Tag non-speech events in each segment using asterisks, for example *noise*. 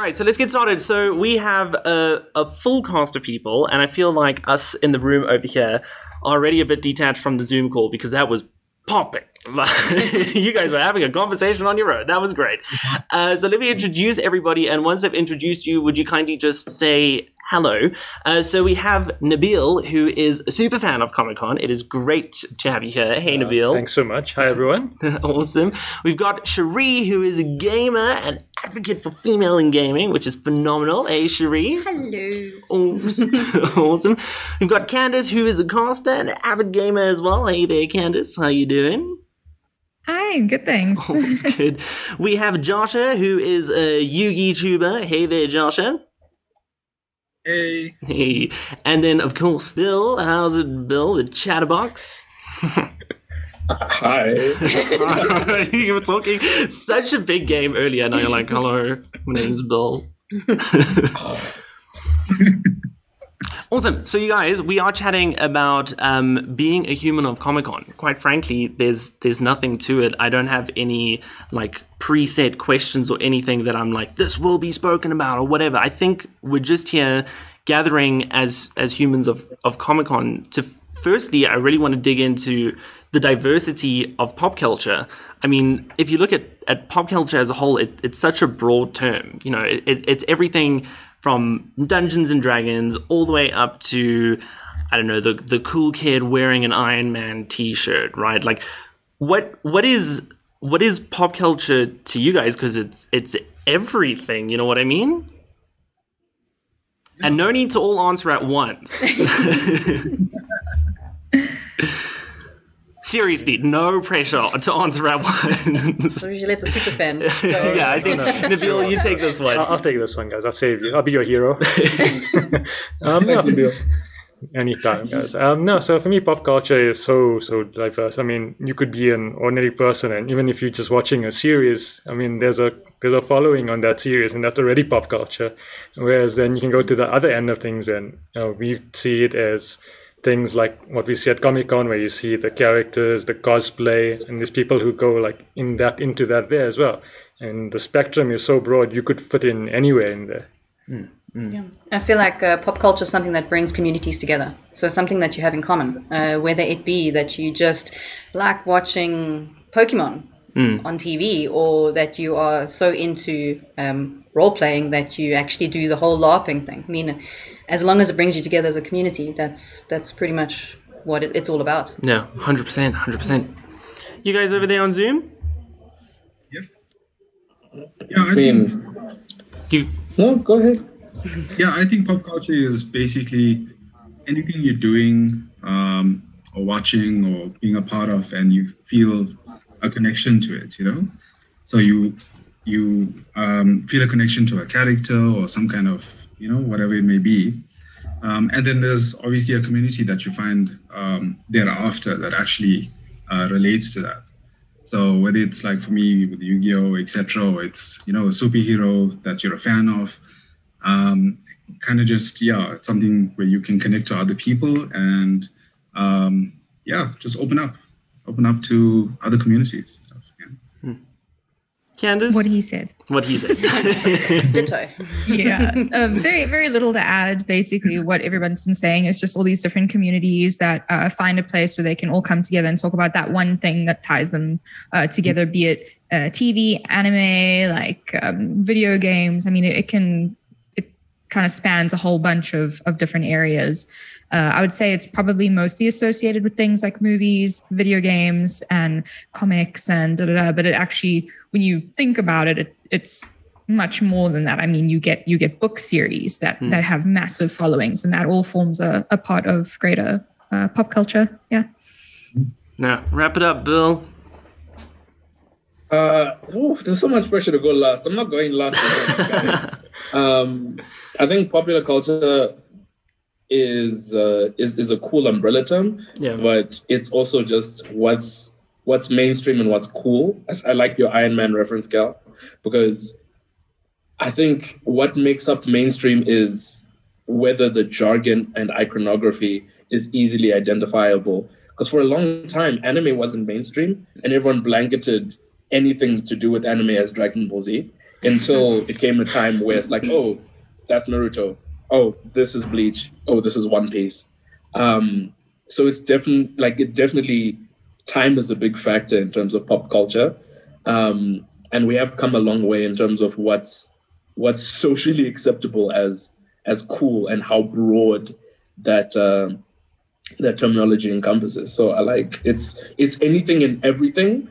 All right, so let's get started. So we have a, a full cast of people, and I feel like us in the room over here are already a bit detached from the Zoom call because that was popping. *laughs* you guys were having a conversation on your own. That was great. Uh, so let me introduce everybody, and once I've introduced you, would you kindly just say hello? Uh, so we have Nabil, who is a super fan of Comic Con. It is great to have you here. Hey, Nabil. Thanks so much. Hi, everyone. *laughs* awesome. We've got Cherie, who is a gamer and advocate for female in gaming, which is phenomenal. Hey, Cherie. Hello. Awesome. *laughs* awesome. We've got Candace, who is a caster and an avid gamer as well. Hey there, Candace. How you doing? Hi, good thanks. *laughs* Oh, that's good. We have Joshua, who is a Yugi tuber. Hey there, Joshua. Hey. Hey. And then, of course, Bill. How's it, Bill? The chatterbox. *laughs* Hi. *laughs* you were talking such a big game earlier. and Now you're like, hello, my name's Bill. Awesome. So, you guys, we are chatting about um, being a human of Comic Con. Quite frankly, there's there's nothing to it. I don't have any like preset questions or anything that I'm like, this will be spoken about or whatever. I think we're just here gathering as as humans of of Comic Con to. Firstly, I really want to dig into the diversity of pop culture. I mean, if you look at, at pop culture as a whole, it, it's such a broad term. You know, it, it, it's everything from Dungeons and Dragons all the way up to I don't know the the cool kid wearing an Iron Man T-shirt, right? Like, what what is what is pop culture to you guys? Because it's it's everything. You know what I mean? And no need to all answer at once. *laughs* *laughs* Seriously, no pressure to answer at once. So you let the super fan go. *laughs* yeah, I think Nabil, you take this one. I'll, I'll take this one, guys. I'll save you. I'll be your hero. *laughs* um, Thanks, no, Nabil. anytime, guys. Um, no, so for me, pop culture is so so diverse. I mean, you could be an ordinary person, and even if you're just watching a series, I mean, there's a there's a following on that series, and that's already pop culture. Whereas then you can go to the other end of things, and you know, we see it as things like what we see at Comic Con, where you see the characters, the cosplay, and there's people who go like in that into that there as well. And the spectrum is so broad, you could fit in anywhere in there. Yeah, I feel like uh, pop culture is something that brings communities together. So something that you have in common, uh, whether it be that you just like watching Pokemon on TV, or that you are so into um, role playing that you actually do the whole LARPing thing. I mean, as long as it brings you together as a community, that's that's pretty much what it, it's all about. Yeah, hundred percent, hundred percent. You guys over there on Zoom? Yeah, I I mean, think, You no, go ahead. yeah, I think pop culture is basically anything you're doing um, or watching or being a part of, and you feel a connection to it. You know, so you you um, feel a connection to a character or some kind of you know whatever it may be. Um, and then there's obviously a community that you find um, thereafter that actually uh, relates to that. So whether it's like for me with Yu-Gi-Oh, etc., it's you know a superhero that you're a fan of, um, kind of just yeah, it's something where you can connect to other people and um, yeah, just open up, open up to other communities. And Stuff, yeah. Candace? What he said. What he said. *laughs* Ditto. Yeah, um, very very little to add. Basically, what everyone's been saying is just all these different communities that uh, find a place where they can all come together and talk about that one thing that ties them uh, together. Be it uh, TV, anime, like um, video games. I mean, it, it can it kind of spans a whole bunch of of different areas. Uh, I would say it's probably mostly associated with things like movies, video games, and comics, and da da da. But it actually, when you think about it, it it's much more than that. I mean, you get you get book series that that have massive followings, and that all forms a, a part of greater uh, pop culture. Yeah. now, wrap it up, Bill. Uh, oh, there's so much pressure to go last. I'm not going last. *laughs* um, I think popular culture is uh, is is a cool umbrella term, Yeah. but it's also just what's what's mainstream and what's cool. I, I like your Iron Man reference, Gal, because I think what makes up mainstream is whether the jargon and iconography is easily identifiable. Because for a long time, anime wasn't mainstream, and everyone blanketed anything to do with anime as Dragon Ball Z. until *laughs* it came a time where it's like, oh, that's Naruto. Oh, this is Bleach. Oh, this is One Piece. Um, so it's definitely like it definitely time is a big factor in terms of pop culture, um, and we have come a long way in terms of what's what's *laughs* socially acceptable as as cool and how broad that uh, that terminology encompasses. So I like it's it's anything and everything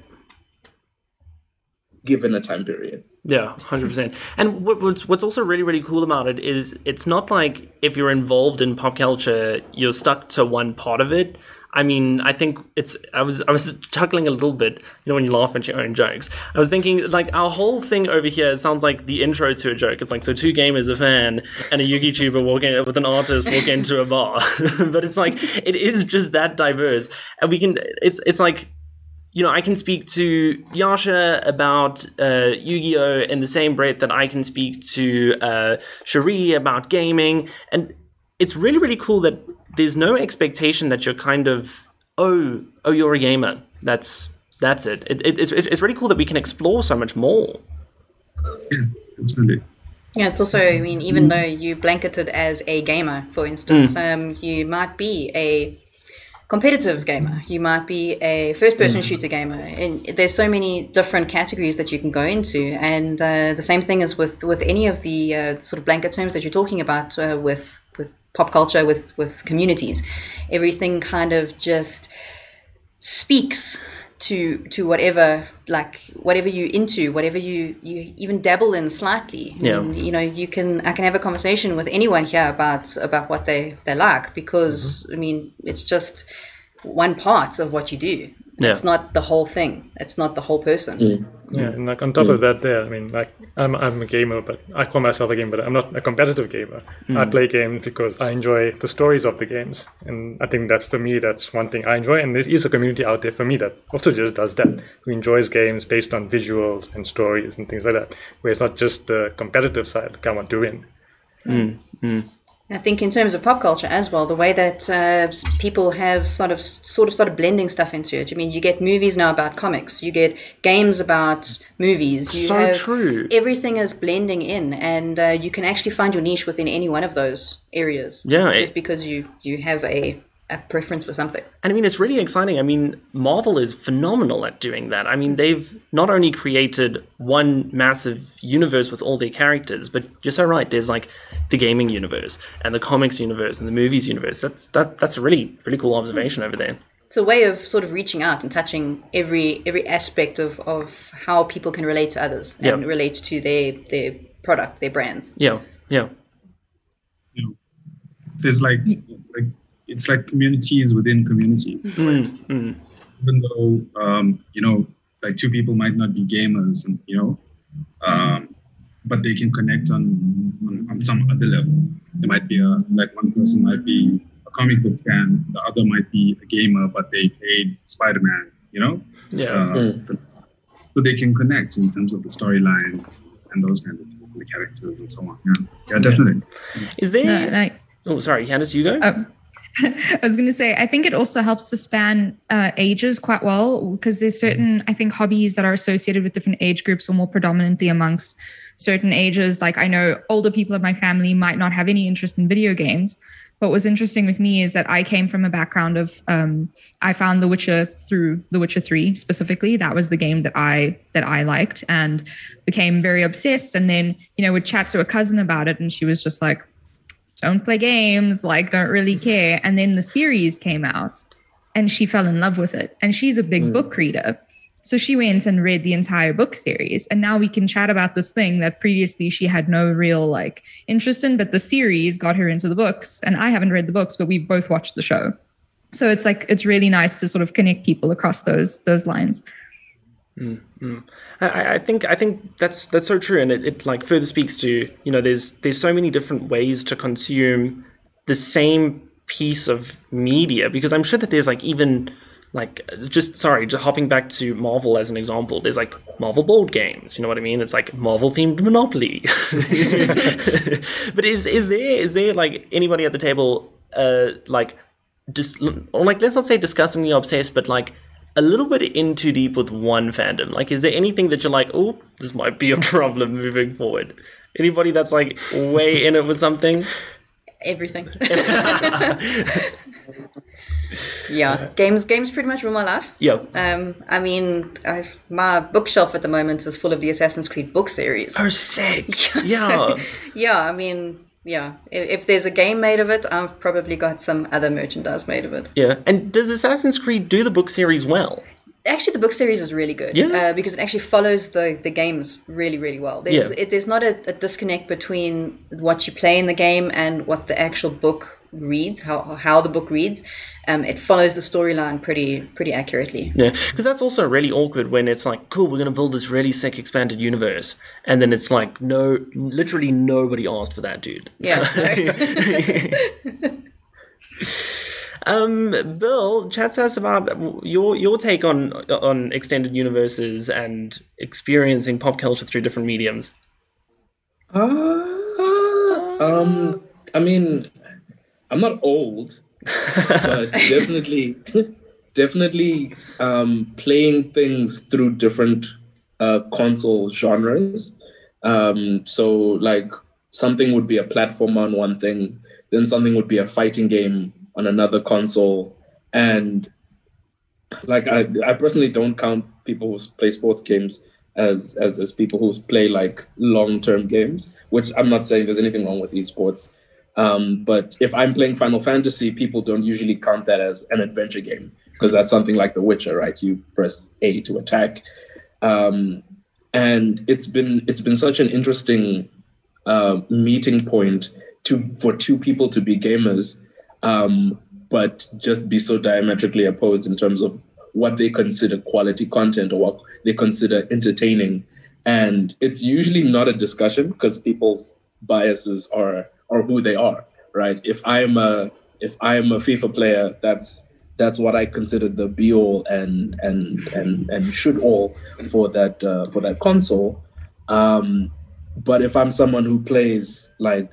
given a time period. Yeah, hundred percent. And what, what's what's also really really cool about it is it's not like if you're involved in pop culture, you're stuck to one part of it. I mean, I think it's. I was I was chuckling a little bit, you know, when you laugh at your own jokes. I was thinking like our whole thing over here sounds like the intro to a joke. It's like so two gamers, a fan, and a Yugi tuber walking with an artist walk into a bar. *laughs* but it's like it is just that diverse, and we can. It's it's like you know, I can speak to Yasha about uh, Yu Gi Oh! in the same breath that I can speak to uh, Cherie about gaming. And it's really, really cool that there's no expectation that you're kind of, oh, oh, you're a gamer. That's that's it. it, it it's, it's really cool that we can explore so much more. Yeah, absolutely. Yeah, it's also, I mean, even though you blanketed as a gamer, for instance, um, you might be a competitive gamer. You might be a first-person shooter gamer. And there's so many different categories that you can go into. And uh, the same thing is with with any of the uh, sort of blanket terms that you're talking about uh, with with pop culture, with with communities. Everything kind of just speaks to to whatever like whatever you into whatever you you even dabble in slightly. Yeah. and, you know you can i can have a conversation with anyone here about about what they they like because mm-hmm. i mean it's just one part of what you do Yeah. it's not the whole thing it's not the whole person mm. Yeah, mm. and like on top of that, there, I mean, like I'm I'm a gamer, but I call myself a gamer, but I'm not a competitive gamer. Mm. I play games because I enjoy the stories of the games, and I think that for me, that's one thing I enjoy. And there is a community out there for me that also just does that, who enjoys games based on visuals and stories and things like that, where it's not just the competitive side, like I want to win. I think in terms of pop culture as well, the way that uh, people have sort of sort of started blending stuff into it. I mean, you get movies now about comics, you get games about movies. You So true. Everything is blending in, and uh, you can actually find your niche within any one of those areas. Yeah, just it- because you you have a a preference for something. And I mean, it's really exciting. I mean, Marvel is phenomenal at doing that. I mean, they've not only created one massive universe with all their characters, but you're so right. There's like the gaming universe and the comics universe and the movies universe. That's that. That's a really really cool observation over there. It's a way of sort of reaching out and touching every every aspect of, of how people can relate to others and Yeah. relate to their their product, their brands. Yeah, yeah, You know, there's like like it's like communities within communities. Mm, Even though um, you know, like two people might not be gamers, and you know, um, but they can connect on, on on some other level. There might be a like one person might be a comic book fan, the other might be a gamer, but they played Spider Man. You know, yeah. uh, so they can connect in terms of the storyline and those kind of things, the characters and so on. Yeah, yeah, definitely. Is there? No, and oh, sorry, Candace, you go. Um, *laughs* I was going to say, I think it also helps to span uh, ages quite well because there's certain, I think, hobbies that are associated with different age groups or more predominantly amongst certain ages. Like I know older people in my family might not have any interest in video games. What was interesting with me is that I came from a background of um, I found The Witcher through The Witcher Three specifically. That was the game that I that I liked and became very obsessed. And then you know would chat to a cousin about it, and she was just like, don't play games, like don't really care. And then the series came out and she fell in love with it. And she's a big mm. book reader. So she went and read the entire book series. And now we can chat about this thing that previously she had no real like interest in, but the series got her into the books. And I haven't read the books, but we've both watched the show. So it's like it's really nice to sort of connect people across those those lines. I, I think I think that's that's so true, and it, it like further speaks to you know there's there's so many different ways to consume the same piece of media because I'm sure that there's like even like just sorry just hopping back to Marvel as an example there's like Marvel board games you know what I mean? It's like Marvel themed Monopoly. *laughs* But is is there is there like anybody at the table uh like just like let's not say disgustingly obsessed but like a little bit in too deep with one fandom? Like, is there anything that you're like, oh, this might be a *laughs* problem moving forward? Anybody that's like way in it with something? Everything. *laughs* *laughs* yeah, games games pretty much rule my life. Yeah. Um, I mean, I've, my bookshelf at the moment is full of the Assassin's Creed book series. Oh, sick. So, Yeah. yeah, I mean, yeah. If, if there's a game made of it, I've probably got some other merchandise made of it. Yeah. And does Assassin's Creed do the book series well? Actually, the book series is really good. Yeah. Uh, because it actually follows the, the games really, really well. There's, Yeah. it, there's not a, a disconnect between what you play in the game and what the actual book reads, how, how the book reads. Um, it follows the storyline pretty pretty accurately. Yeah, because that's also really awkward when it's like, cool, we're going to build this really sick expanded universe. And then it's like, no, literally nobody asked for that, dude. Yeah. *laughs* *laughs* Um, Bill, chat to us about your your take on on extended universes and experiencing pop culture through different mediums. Uh, um, I mean, I'm not old, but *laughs* definitely, definitely um, playing things through different uh, console genres. Um, so, like, something would be a platformer on one thing, then something would be a fighting game on another console, and like I, I personally don't count people who play sports games as as, as people who play like long term games. Which I'm not saying there's anything wrong with esports, um, but if I'm playing Final Fantasy, people don't usually count that as an adventure game because that's something like The Witcher, right? You press A to attack, um, and it's been it's been such an interesting uh, meeting point to for two people to be gamers um, but just be so diametrically opposed in terms of what they consider quality content or what they consider entertaining. And it's usually not a discussion because people's biases are are who they are, right? If I'm a if I'm a FIFA player, that's that's what I consider the be all and and and and should all for that uh, for that console. Um, but if I'm someone who plays like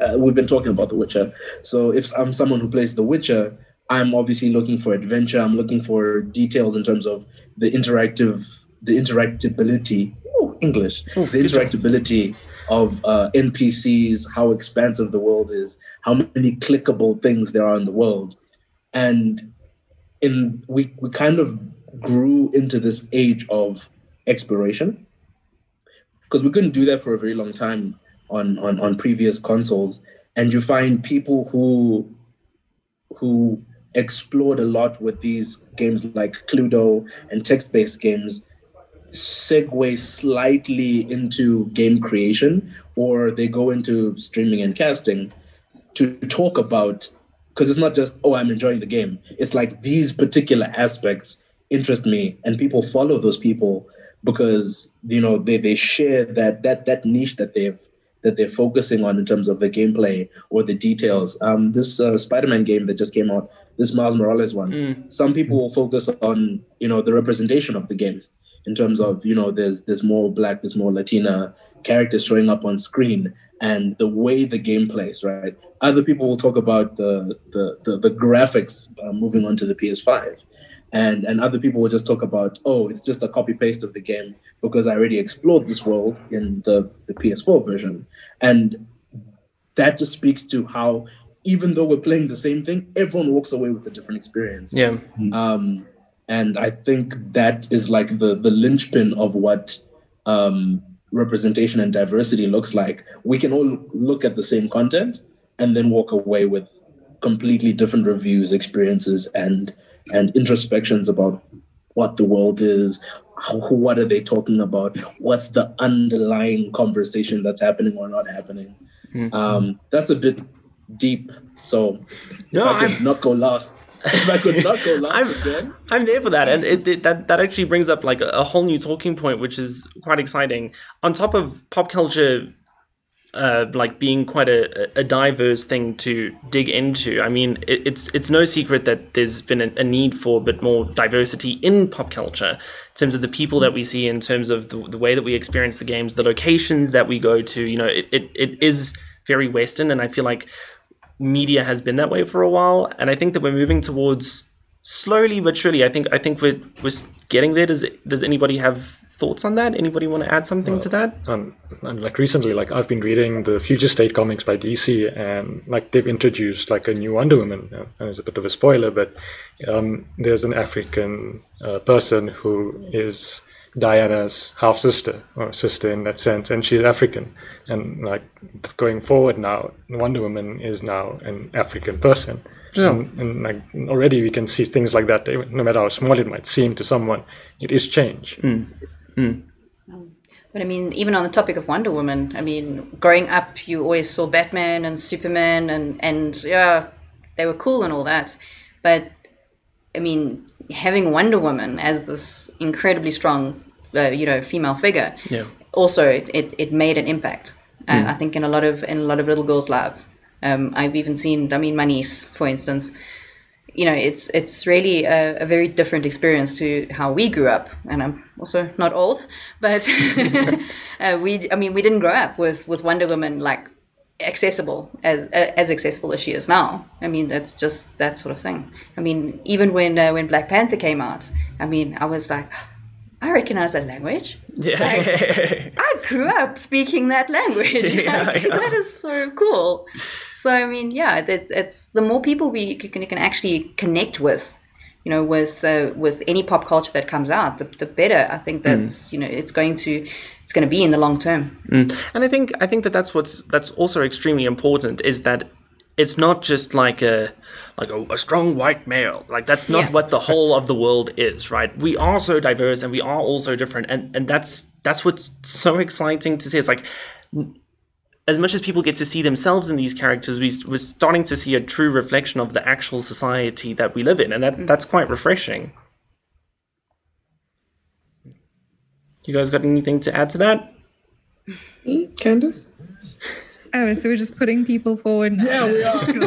uh, we've been talking about The Witcher. So if I'm someone who plays The Witcher, I'm obviously looking for adventure. I'm looking for details in terms of the interactive, the interactability. Ooh, English. the interactability of uh, NPCs, how expansive the world is, how many clickable things there are in the world, and in we we kind of grew into this age of exploration because we couldn't do that for a very long time on, on on previous consoles. And you find people who who explored a lot with these games like cluedo and text-based games segue slightly into game creation or they go into streaming and casting to talk about because it's not just oh i'm enjoying the game. It's like these particular aspects interest me and people follow those people because you know they, they share that that that niche that they've that they're focusing on in terms of the gameplay or the details. Um, this uh, Spider-Man game that just came out, this Miles Morales one, some people will focus on you know the representation of the game in terms of you know there's there's more black, there's more Latina characters showing up on screen and the way the game plays. Right. Other people will talk about the the the, the graphics uh, moving on to the PS5 and and other people will just talk about oh it's just a copy paste of the game because i already explored this world in the, the ps4 version and that just speaks to how even though we're playing the same thing everyone walks away with a different experience Yeah. um, and I think that is like the the linchpin of what um, representation and diversity looks like. We can all look at the same content and then walk away with completely different reviews, experiences, and and introspections about what the world is. What are they talking about? What's the underlying conversation that's happening or not happening? Um, that's a bit deep. So if No, I could I'm- not go last, if I could not go last *laughs* I'm- again. I'm there for that, and it, it, that that actually brings up like a, a whole new talking point, which is quite exciting. On top of pop culture, uh, like being quite a, a diverse thing to dig into. I mean, it, it's it's no secret that there's been a, a need for a bit more diversity in pop culture, in terms of the people that we see, in terms of the, the way that we experience the games, the locations that we go to. You know, it, it, it is very Western, and I feel like media has been that way for a while, and I think that we're moving towards slowly but surely, I think I think we're we're getting there. Does does anybody have thoughts on that? Anybody want to add something to that? Um, and like recently, like I've been reading the Future State comics by DC, and like they've introduced like a new Wonder Woman. Uh, and it's a bit of a spoiler, but um, there's an African uh, person who is Diana's half sister or sister in that sense, and she's African. And like going forward now, Wonder Woman is now an African person. And, and like already we can see things like that. No matter how small it might seem to someone, it is change. Mm. Mm. Um, but I mean, even on the topic of Wonder Woman, I mean, growing up, you always saw Batman and Superman, and and yeah, they were cool and all that. But I mean, having Wonder Woman as this incredibly strong, uh, you know, female figure, Yeah. also it, it made an impact. Uh, I think in a lot of in a lot of little girls' lives. Um, I've even seen, I mean, my niece, for instance. You know, it's it's really a, a very different experience to how we grew up, and I'm also not old, but *laughs* uh, we, I mean, we didn't grow up with with Wonder Woman like accessible as as accessible as she is now. I mean, that's just that sort of thing. I mean, even when uh, when Black Panther came out, I mean, I was like, I recognize that language. Yeah. *laughs* I grew up speaking that language. *laughs* Yeah, Like, yeah. That is so cool. So I mean, yeah, that, it's the more people we can, can actually connect with, you know, with uh, with any pop culture that comes out, the, the better. I think that's you know it's going to it's going to be in the long term. and I think I think that that's what's that's also extremely important is that it's not just like a like a, a strong white male. Like that's not Yeah. what the whole of the world is, right? We are so diverse and we are all so different, and and that's that's what's so exciting to see. It's like as much as people get to see themselves in these characters, we, we're starting to see a true reflection of the actual society that we live in, and that, mm. that's quite refreshing. You guys got anything to add to that? Mm, Candace? Oh, so we're just putting people forward now. Yeah, we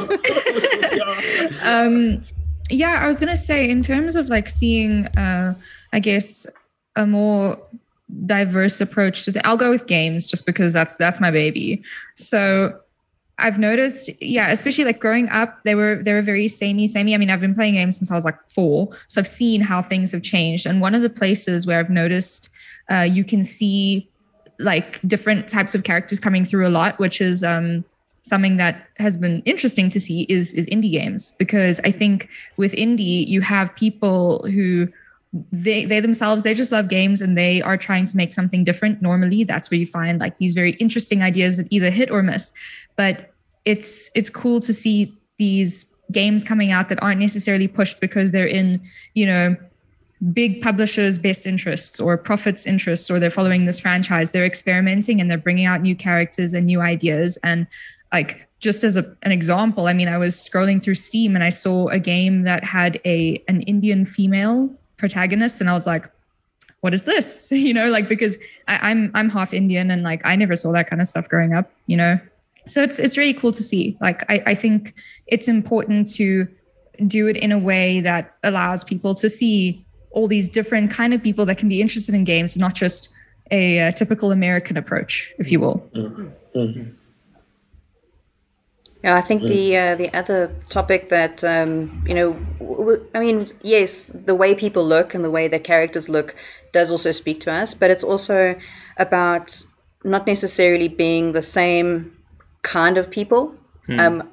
are. *laughs* yeah i was gonna say in terms of like seeing uh i guess a more diverse approach to the i'll go with games just because that's that's my baby. So i've noticed yeah especially like growing up they were they were very samey samey. I mean i've been playing games since i was like four so i've seen how things have changed. And one of the places where i've noticed uh, you can see like different types of characters coming through a lot which is um something that has been interesting to see is is indie games because I think with indie you have people who they they themselves they just love games and they are trying to make something different. Normally, that's where you find like these very interesting ideas that either hit or miss. But it's it's cool to see these games coming out that aren't necessarily pushed because they're in you know big publishers' best interests or profits' interests, or they're following this franchise. They're experimenting and they're bringing out new characters and new ideas. And like just as a, an example, I mean, I was scrolling through Steam and I saw a game that had a an Indian female protagonist, and I was like, "What is this?" *laughs* You know, like because I, I'm I'm half Indian and like I never saw that kind of stuff growing up. You know, so it's it's really cool to see. Like I, I think it's important to do it in a way that allows people to see all these different kind of people that can be interested in games, not just a, uh typical American approach, if you will. Yeah, I think the uh, the other topic that um, you know, w- w- I mean, yes, the way people look and the way their characters look does also speak to us, but it's also about not necessarily being the same kind of people. Um,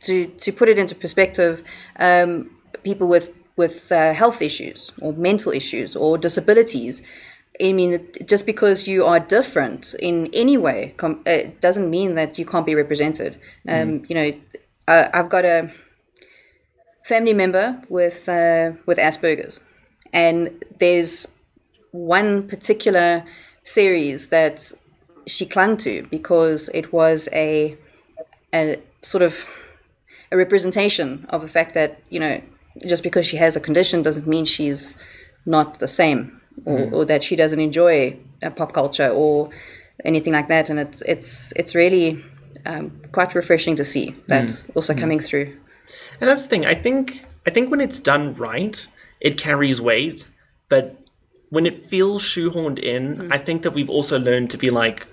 to to put it into perspective, um, people with with uh, health issues or mental issues or disabilities. I mean, just because you are different in any way, com- it doesn't mean that you can't be represented. Um, You know, uh, I've got a family member with uh, with Asperger's, and there's one particular series that she clung to because it was a a sort of a representation of the fact that you know just because she has a condition doesn't mean she's not the same or, or that she doesn't enjoy uh, pop culture or anything like that and it's it's it's really um, quite refreshing to see that also coming through And that's the thing. I think I think when it's done right, it carries weight. But when it feels shoehorned in, I think that we've also learned to be like,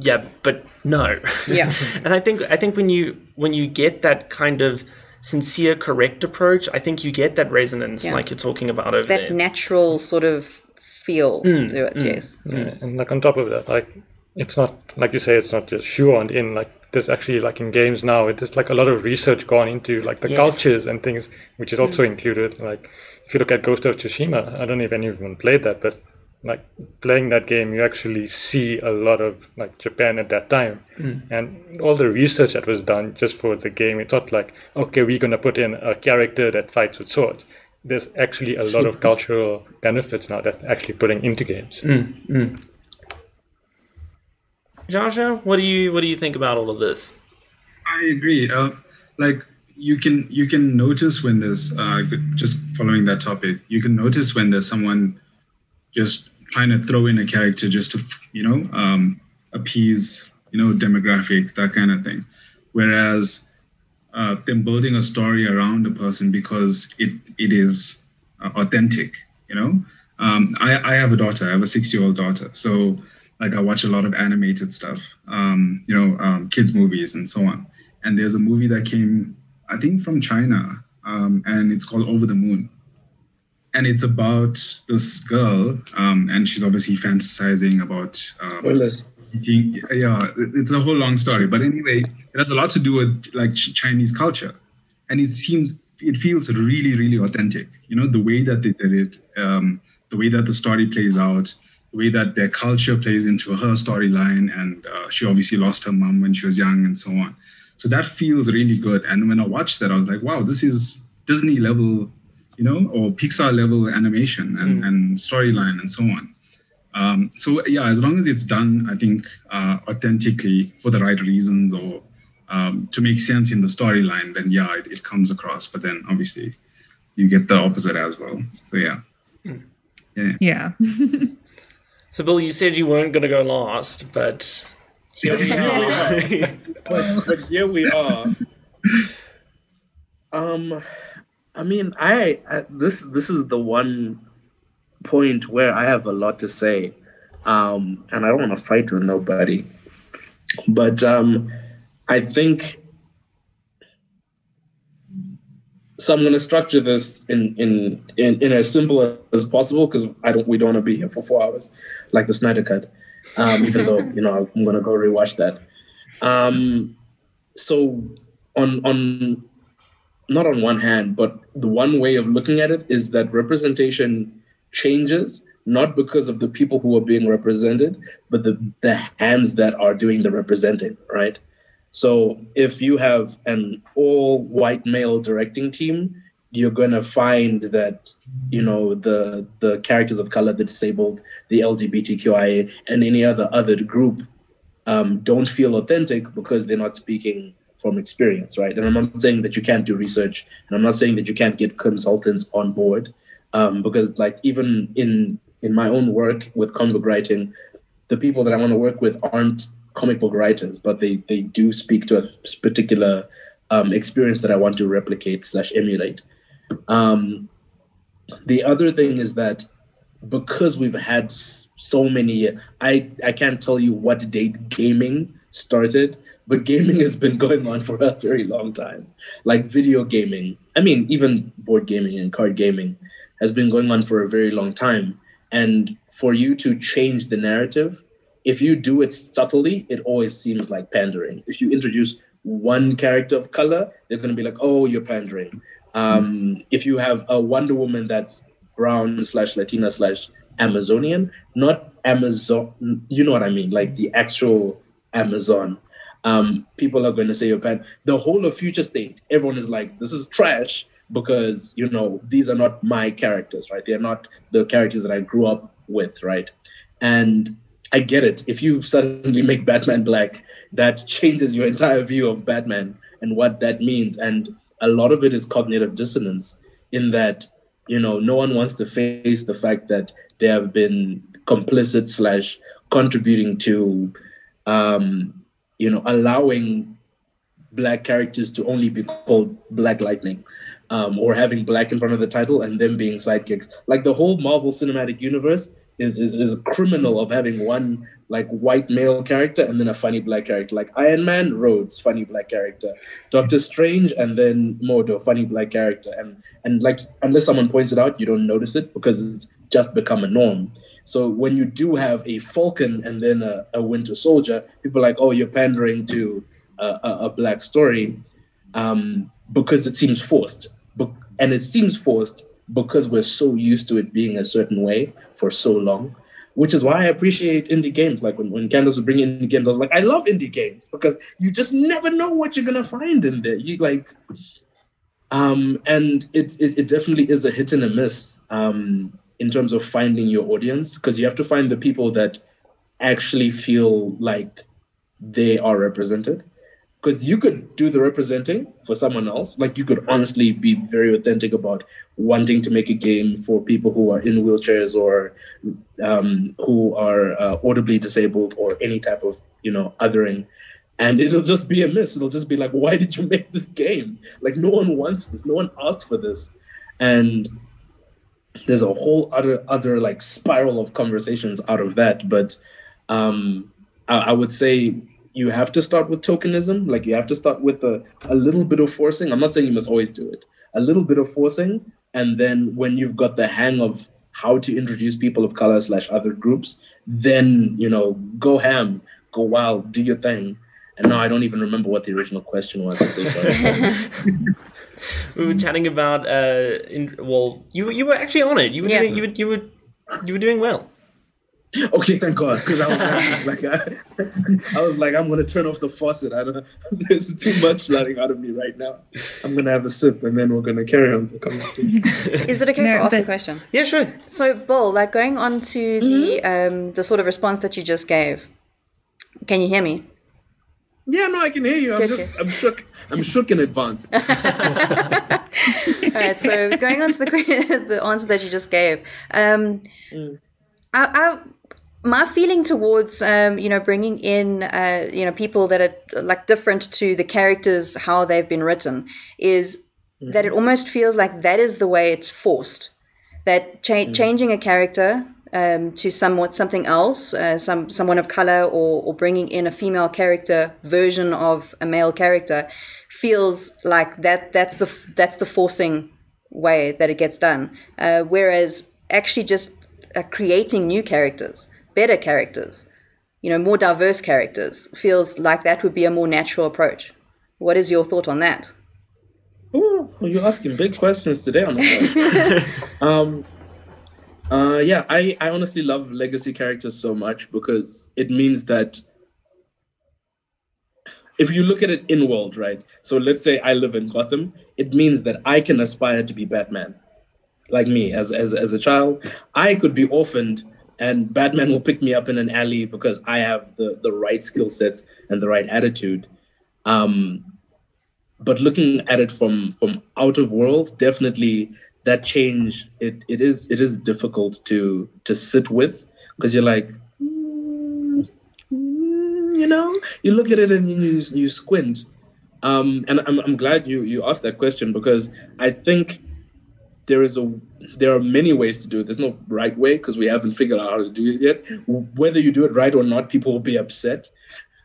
yeah, but no. Yeah. *laughs* and I think I think when you when you get that kind of sincere, correct approach, I think you get that resonance, Yeah. like you're talking about over That there. natural sort of feel Mm, to it, mm, yes. Mm. Yeah, and like on top of that, like it's not like you say, it's not just shoehorned in. Like there's actually like in games now, it is like a lot of research gone into like the Yes. cultures and things, which is also mm. included. Like if you look at Ghost of Tsushima, I don't know if anyone played that, but like playing that game, you actually see a lot of like Japan at that time, and all the research that was done just for the game. It's not like okay, we're gonna put in a character that fights with swords. There's actually a lot of *laughs* cultural benefits now that actually putting into games. Joshua, what do you what do you think about all of this? I agree. Uh, like you can you can notice when there's uh, just following that topic. You can notice when there's someone just trying to throw in a character just to you know um, appease you know demographics that kind of thing. Whereas uh, them building a story around a person because it it is uh, authentic. You know, um, I I have a daughter. I have a six year old daughter. So like I watch a lot of animated stuff. Um, you know, um, kids movies and so on. And there's a movie that came, I think, from China, um, and it's called Over the Moon. And it's about this girl, um, and she's obviously fantasizing about um, Spoilers. eating. Yeah, it's a whole long story. But anyway, it has a lot to do with like Ch- Chinese culture, and it seems it feels really, really authentic. You know, the way that they did it, um, the way that the story plays out, the way that their culture plays into her storyline, and uh, she obviously lost her mom when she was young, and so on. So that feels really good. And when I watched that, I was like, wow, this is Disney level, you know, or Pixar level animation and, and storyline and so on. Um, so yeah, as long as it's done, I think uh, authentically for the right reasons or um, to make sense in the storyline, then yeah, it, it comes across. But then obviously, you get the opposite as well. So yeah, Yeah. *laughs* So, Bill, you said you weren't going to go last, but here we are. *laughs* but, but here we are. *laughs* Um, I mean, I, I this this is the one point where I have a lot to say, um, and I don't want to fight with nobody, but um, I think. So I'm going to structure this in in in, in as simple as possible because I don't we don't want to be here for four hours like the Snyder Cut, um, even though you know I'm going to go rewatch that. Um, so on on not on one hand, but the one way of looking at it is that representation changes not because of the people who are being represented, but the the hands that are doing the representing, right? So if you have an all white male directing team, you're gonna find that you know the the characters of color, the disabled, the LGBTQIA, and any other other group um, don't feel authentic because they're not speaking from experience, right? And I'm not saying that you can't do research, and I'm not saying that you can't get consultants on board, um, because like even in in my own work with comic book writing, the people that I want to work with aren't comic book writers, but they they do speak to a particular um, experience that I want to replicate slash emulate. Um, the other thing is that because we've had so many, I I can't tell you what date gaming started, but gaming has been going on for a very long time. Like video gaming, I mean, even board gaming and card gaming has been going on for a very long time. And for you to change the narrative, if you do it subtly, it always seems like pandering. If you introduce one character of color, they're going to be like, "Oh, you're pandering." Um, if you have a Wonder Woman that's brown slash Latina slash Amazonian, not Amazon, you know what I mean, like the actual Amazon. Um, people are going to say you're pan. The whole of Future State, everyone is like, "This is trash." Because you know these are not my characters, right? They're not the characters that I grew up with, right? And I get it. If you suddenly make Batman black, that changes your entire view of Batman and what that means. And a lot of it is cognitive dissonance in that, you know, no one wants to face the fact that they have been complicit slash contributing to, um, you know, allowing black characters to only be called Black Lightning. Um, or having black in front of the title and them being sidekicks. Like the whole Marvel Cinematic Universe is is is criminal of having one like white male character and then a funny black character. Like Iron Man, Rhodes, funny black character. Doctor Strange, and then Mordo, funny black character. And and like unless someone points it out, you don't notice it because it's just become a norm. So when you do have a Falcon and then a, a Winter Soldier, people are like, oh, you're pandering to a, a, a black story um, because it seems forced. And it seems forced because we're so used to it being a certain way for so long which is why I appreciate indie games. Like when, when Candace was bringing indie games, I was like, I love indie games because you just never know what you're gonna find in there. You like, um, and it, it, it definitely is a hit and a miss um, in terms of finding your audience because you have to find the people that actually feel like they are represented because you could do the representing for someone else. Like you could honestly be very authentic about wanting to make a game for people who are in wheelchairs or um, who are uh, audibly disabled or any type of you know othering. And it'll just be a miss. It'll just be like, why did you make this game? Like no one wants this. No one asked for this. And there's a whole other other like spiral of conversations out of that. But um, I, I would say you have to start with tokenism. Like you have to start with a, a little bit of forcing. I'm not saying you must always do it. A little bit of forcing. And then when you've got the hang of how to introduce people of color slash other groups, then, you know, go ham, go wild, do your thing. And now I don't even remember what the original question was. I'm so sorry. *laughs* we were chatting about, uh, in, well, you you were actually on it. You were Yeah. doing, you were you were you were doing well. Okay, thank God, because I was like, *laughs* I, I was like, I'm gonna turn off the faucet. I don't. *laughs* There's too much flooding out of me right now. I'm gonna have a sip, and then we're gonna carry on the conversation. *laughs* Is it okay No, to ask a question? Yeah, sure. So, Bill, like going on to the um, the sort of response that you just gave. Can you hear me? Yeah, no, I can hear you. I'm Okay, just. I'm shook. I'm shook in advance. *laughs* All right. So going on to the *laughs* the answer that you just gave, um, I, I, my feeling towards um, you know bringing in uh, you know people that are like different to the characters how they've been written is that it almost feels like that is the way it's forced. That cha- changing a character um, to somewhat something else, uh, some someone of color, or, or bringing in a female character version of a male character, feels like that. That's the that's the forcing way that it gets done. Uh, whereas actually just uh, creating new characters, better characters, you know, more diverse characters, feels like that would be a more natural approach. What is your thought on that? Ooh, you're asking big questions today on the podcast. *laughs* um, uh, yeah, I, I honestly love legacy characters so much because it means that if you look at it in world, right? So let's say I live in Gotham, it means that I can aspire to be Batman. Like me, as as as a child, I could be orphaned and Batman will pick me up in an alley because I have the the right skill sets and the right attitude. Um, but looking at it from from out of world definitely that change it, it is it is difficult to to sit with because you're like "Mm, mm," you know? You look at it and you you squint. Um and i'm, I'm glad you you asked that question because i think there is a there are many ways to do it. There's no right way because we haven't figured out how to do it yet. Whether you do it right or not people will be upset.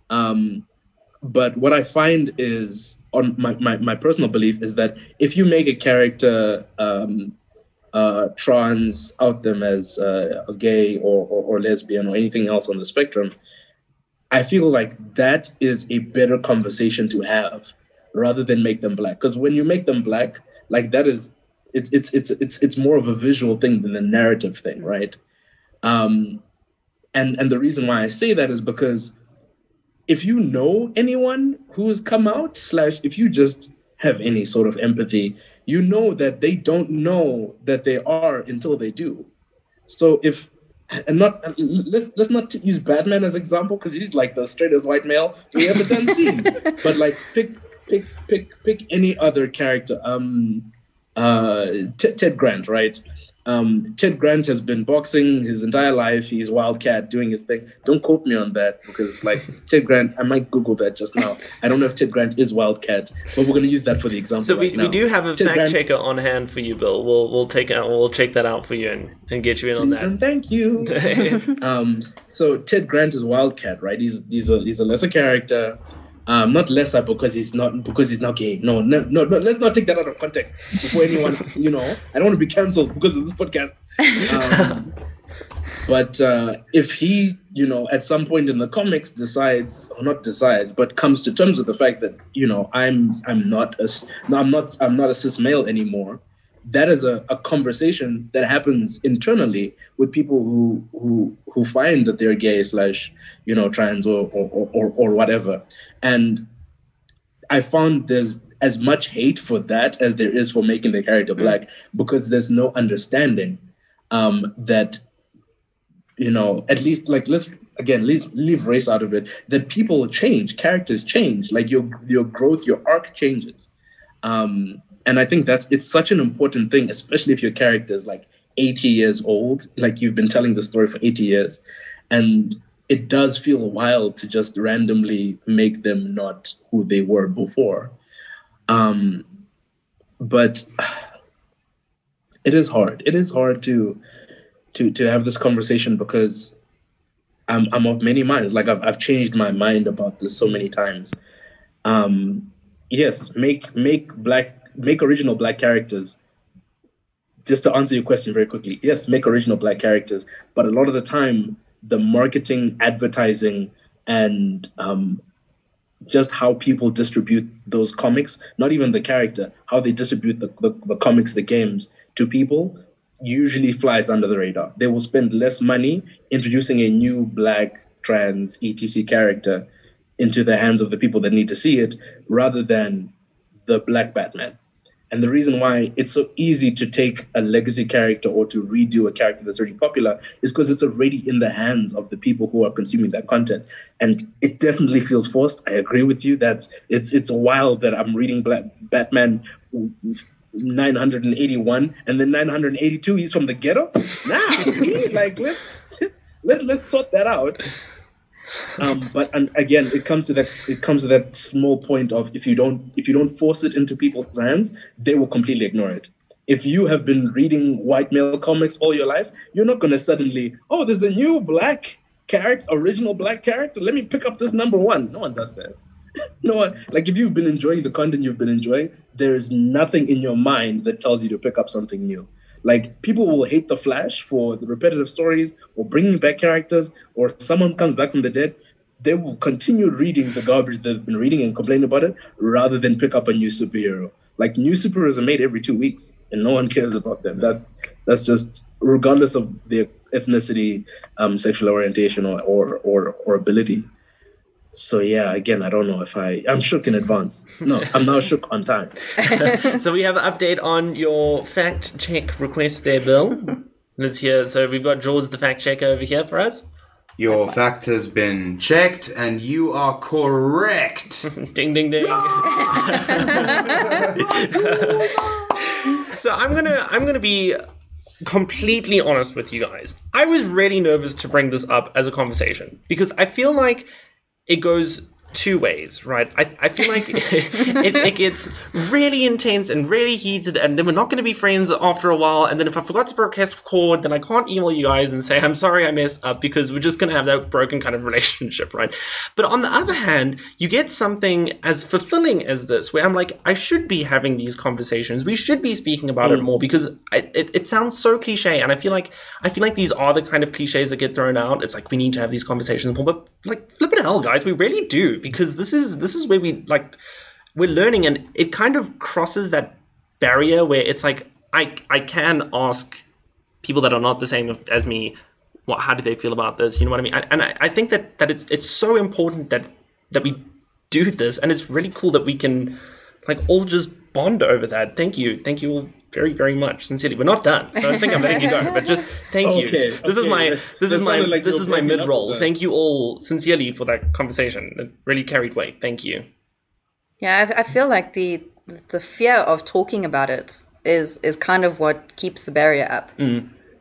Um but what I find is on my, my, my personal belief is that if you make a character um, uh, trans out them as uh, a gay or, or, or lesbian or anything else on the spectrum, I feel like that is a better conversation to have rather than make them black. Because when you make them black, like that is it's it's it's it's it's more of a visual thing than a narrative thing, right? Um, and and the reason why I say that is because if you know anyone who's come out slash if you just have any sort of empathy you know that they don't know that they are until they do. So if and not let's let's not use batman as example because he's like the straightest white male we ever done seen. *laughs* But like pick pick pick pick any other character. Um uh ted grant right Um, Ted Grant has been boxing his entire life. He's Wildcat doing his thing. Don't quote me on that because, like, Ted Grant, I might Google that just now. I don't know if Ted Grant is Wildcat, but we're going to use that for the example. So we, right we do have a Ted fact Grant- checker on hand for you, Bill. We'll we'll take out we'll check that out for you and, and get you in on that. and thank you. *laughs* um, so Ted Grant is Wildcat, right? He's he's a he's a lesser character. Um, not lesser because he's not because he's not gay. No, no, no, no. Let's not take that out of context before anyone, *laughs* you know. I don't want to be cancelled because of this podcast. Um, *laughs* but uh, if he, you know, at some point in the comics decides, or not decides, but comes to terms with the fact that you know I'm I'm not as I'm not I'm not a cis male anymore. That is a, a conversation that happens internally with people who who who find that they're gay slash you know trans or or, or or whatever, and I found there's as much hate for that as there is for making the character black because there's no understanding um, that you know at least like let's again leave, leave race out of it that people change characters change like your your growth your arc changes. Um, and I think that's it's such an important thing especially if your character is like 80 years old like you've been telling the story for 80 years and it does feel wild to just randomly make them not who they were before um, but it is hard it is hard to to to have this conversation because I'm I'm of many minds. Like I've I've changed my mind about this so many times. Um, yes, make make black make original black characters. Just to answer your question very quickly, yes, make original black characters, but a lot of the time, the marketing, advertising, and um, just how people distribute those comics, not even the character, how they distribute the, the, the comics, the games to people, usually flies under the radar. They will spend less money introducing a new black, trans, etc. character into the hands of the people that need to see it rather than the black Batman. And the reason why it's so easy to take a legacy character or to redo a character that's already popular is because it's already in the hands of the people who are consuming that content. And it definitely feels forced. I agree with you. That's it's it's wild that I'm reading Black Batman 981 and then 982 he's from the ghetto. Nah, like let's *laughs* let, let's sort that out um, but and again it comes to that it comes to that small point of if you don't if you don't force it into people's hands they will completely ignore it. If you have been reading white male comics all your life you're not going to suddenly oh there's a new black character original black character. Let me pick up this number one. No one does that. *laughs* No one like if you've been enjoying the content you've been enjoying there is nothing in your mind that tells you to pick up something new like people will hate the Flash for the repetitive stories or bringing back characters, or someone comes back from the dead, they will continue reading the garbage they've been reading and complain about it rather than pick up a new superhero. Like new superheroes are made every two weeks, and no one *laughs* cares about them. That's that's just regardless of their ethnicity, um, sexual orientation, or or or, or ability. So yeah, again, I don't know if I I'm shook in advance. No, I'm now shook on time. *laughs* so we have an update on your fact check request there, Bill. Let's hear. So we've got George, the fact checker, over here for us. Your fact has been checked, and you are correct. *laughs* Ding, ding, ding. *laughs* so I'm gonna I'm gonna be completely honest with you guys. I was really nervous to bring this up as a conversation because I feel like it goes two ways, right? I, I feel like *laughs* it, it gets really intense and really heated, and then we're not going to be friends after a while. And then if I forgot to press record, then I can't email you guys and say, I'm sorry I messed up because we're just going to have that broken kind of relationship, right? But on the other hand, you get something as fulfilling as this, where I'm like, I should be having these conversations. We should be speaking about it mm. more because I, it, it sounds so cliche. And I feel like, I feel like these are the kind of cliches that get thrown out. It's like, we need to have these conversations more, but like, flipping hell, guys, we really do because this is this is where we like we're learning and it kind of crosses that barrier where it's like I I can ask people that are not the same as me what how do they feel about this? You know what I mean? And I, I think that that it's it's so important that that we do this and it's really cool that we can like all just bond over that. Thank you. Thank you all very very much sincerely. We're not done. I don't think I'm letting you go *laughs* but just thank you. Okay, this is my this that is my like this is my mid roll. thank you all sincerely for that conversation. It really carried weight. Thank you. Yeah, I, I feel like the the fear of talking about it is is kind of what keeps the barrier up.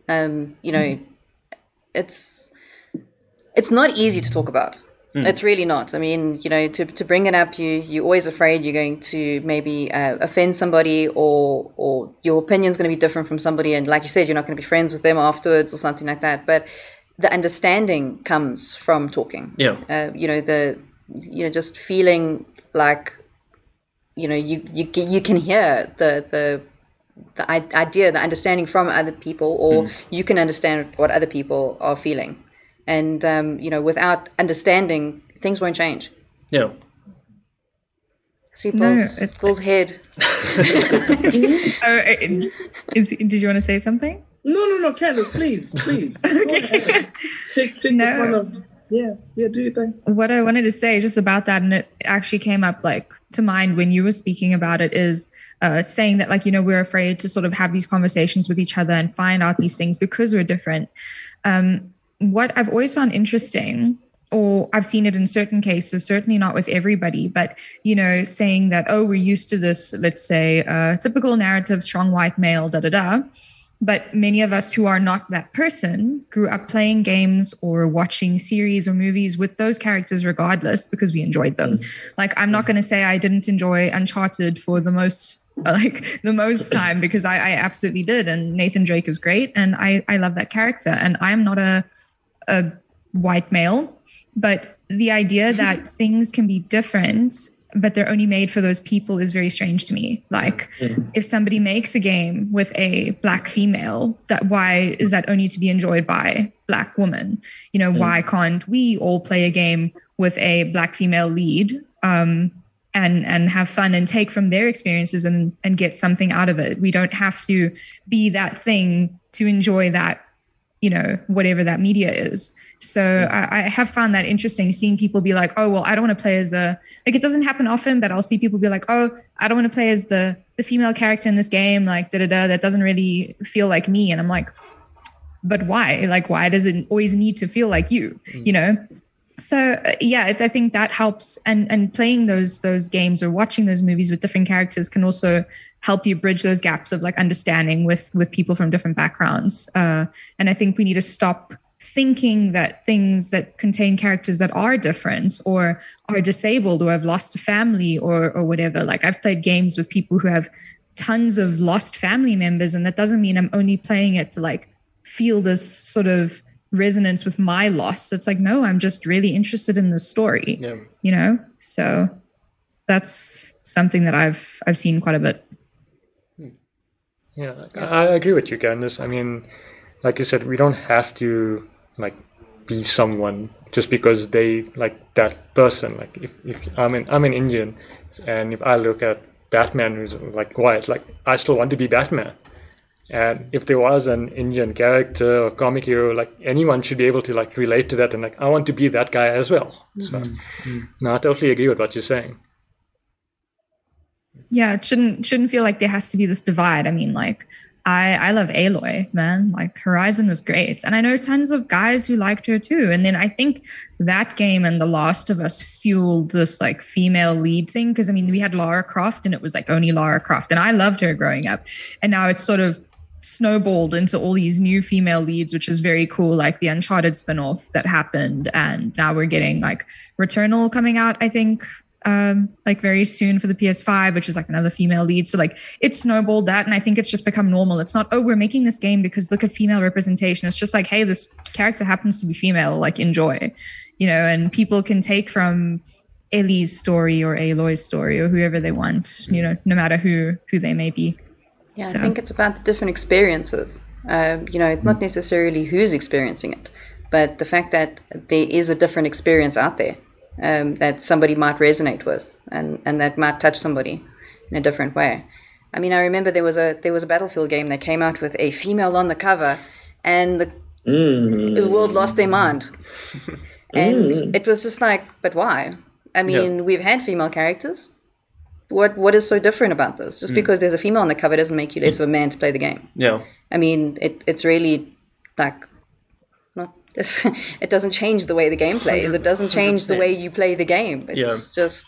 Um, you know, it's it's not easy to talk about. It's really not. I mean, you know, to, to bring it up, you you're always afraid you're going to maybe uh, offend somebody, or or your opinion's going to be different from somebody, and like you said, you're not going to be friends with them afterwards or something like that. But the understanding comes from talking. Yeah. Uh, you know, the you know just feeling like you know you you can- you can hear the the the idea, the understanding from other people, or you can understand what other people are feeling. And um, you know, without understanding, things won't change. Yeah. See No, it- Bill's head. *laughs* Oh, it- is, did you want to say something? No, no, no, Candace, please, please. *laughs* Go ahead. Take, take No. the. Yeah, yeah, do your thing. what I wanted to say just about that, and it actually came up like to mind when you were speaking about it, is uh, saying that like you know we're afraid to sort of have these conversations with each other and find out these things because we're different. Um, what I've always found interesting, or I've seen it in certain cases, certainly not with everybody, but you know, saying that oh we're used to this, let's say, uh, typical narrative, strong white male, da da da. But many of us who are not that person grew up playing games or watching series or movies with those characters regardless because we enjoyed them. Like I'm not going to say I didn't enjoy Uncharted for the most *laughs* like the most time because I, I absolutely did and Nathan Drake is great and I I love that character and I'm not a a white male but the idea mm-hmm. that things can be different but they're only made for those people is very strange to me. Like mm-hmm. if somebody makes a game with a black female that why is that only to be enjoyed by black women you know why mm-hmm. can't we all play a game with a black female lead um and and have fun and take from their experiences and and get something out of it? We don't have to be that thing to enjoy that you know whatever that media is. So I, I have found that interesting seeing people be like oh well i don't want to play as a like it doesn't happen often but i'll see people be like oh i don't want to play as the the female character in this game like da da da that doesn't really feel like me. And i'm like but why? Like why does it always need to feel like you? Mm. You know so uh, yeah i think that helps. And and playing those those games or watching those movies with different characters can also help you bridge those gaps of like understanding with with people from different backgrounds. Uh, and i think we need to stop thinking that things that contain characters that are different or are disabled or have lost a family or or whatever. Like i've played games with people who have tons of lost family members and that doesn't mean i'm only playing it to like feel this sort of resonance with my loss it's like no i'm just really interested in the story Yeah. you know so that's something that i've i've seen quite a bit Yeah, I, I agree with you, Candace. I mean, like you said, we don't have to like be someone just because they like that person. Like if, if I'm an I'm an Indian, and if I look at Batman who's like white, like I still want to be Batman. And if there was an Indian character or comic hero, like anyone should be able to like relate to that and like I want to be that guy as well. Mm-hmm. So, mm-hmm. no, I totally agree with what you're saying. yeah it shouldn't shouldn't feel like there has to be this divide. I mean like i i love aloy man. Like horizon was great. And i know tons of guys who liked her too. And then i think that game and the last of us fueled this like female lead thing. Because i mean we had lara croft and it was like only lara croft. And i loved her growing up. And now it's sort of snowballed into all these new female leads, which is very cool, like the Uncharted spin-off that happened. And now we're getting like Returnal coming out, I think, um, like very soon for the PS5, which is like another female lead. So like it snowballed that. And I think it's just become normal. It's not, oh, we're making this game because look at female representation. It's just like, hey, this character happens to be female, like enjoy, you know, and people can take from Ellie's story or Aloy's story or whoever they want, you know, no matter who who they may be. Yeah, So- I think it's about the different experiences. Um, you know, it's not necessarily who's experiencing it, but the fact that there is a different experience out there um, that somebody might resonate with, and, and that might touch somebody in a different way. I mean, I remember there was a there was a Battlefield game that came out with a female on the cover, and the, the world lost their mind. *laughs* And it was just like, but why? I mean, we've had female characters. What what is so different about this? Just because there's a female on the cover doesn't make you less of a man to play the game. Yeah. I mean, it it's really like not. *laughs* it doesn't change the way the game plays. It doesn't change the way you play the game. It's Yeah. just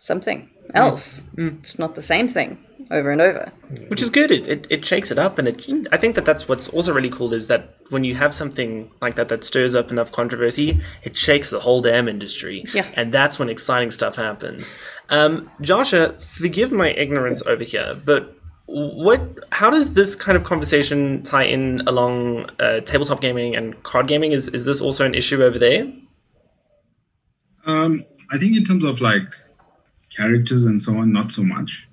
something. else. It's not the same thing over and over. which is good. It, it it shakes it up, and it. I think that that's what's also really cool is that when you have something like that that stirs up enough controversy, it shakes the whole damn industry. Yeah. and that's when exciting stuff happens. Um, Joshua, forgive my ignorance over here, but what? How does this kind of conversation tie in along uh, tabletop gaming and card gaming? Is is this also an issue over there? Um, I think in terms of like characters and so on, not so much,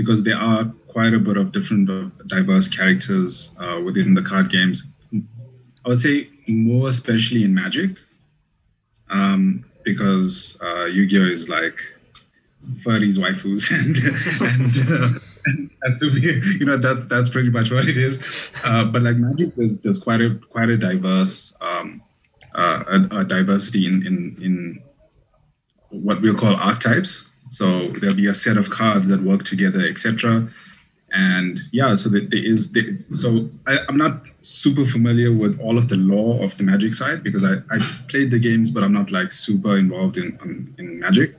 because there are quite a bit of different uh, diverse characters uh, within the card games. I would say more especially in Magic, um, because uh, Yu-Gi-Oh is like furries, waifus, *laughs* and and, uh, and to be, you know, that that's pretty much what it is. Uh, but like Magic, there's there's quite a quite a diverse um, a, a diversity in in in what we'll call archetypes. So there'll be a set of cards that work together, etc. And yeah, so there is. The, so I, I'm not super familiar with all of the law of the Magic side because I, I played the games, but I'm not like super involved in in, in Magic.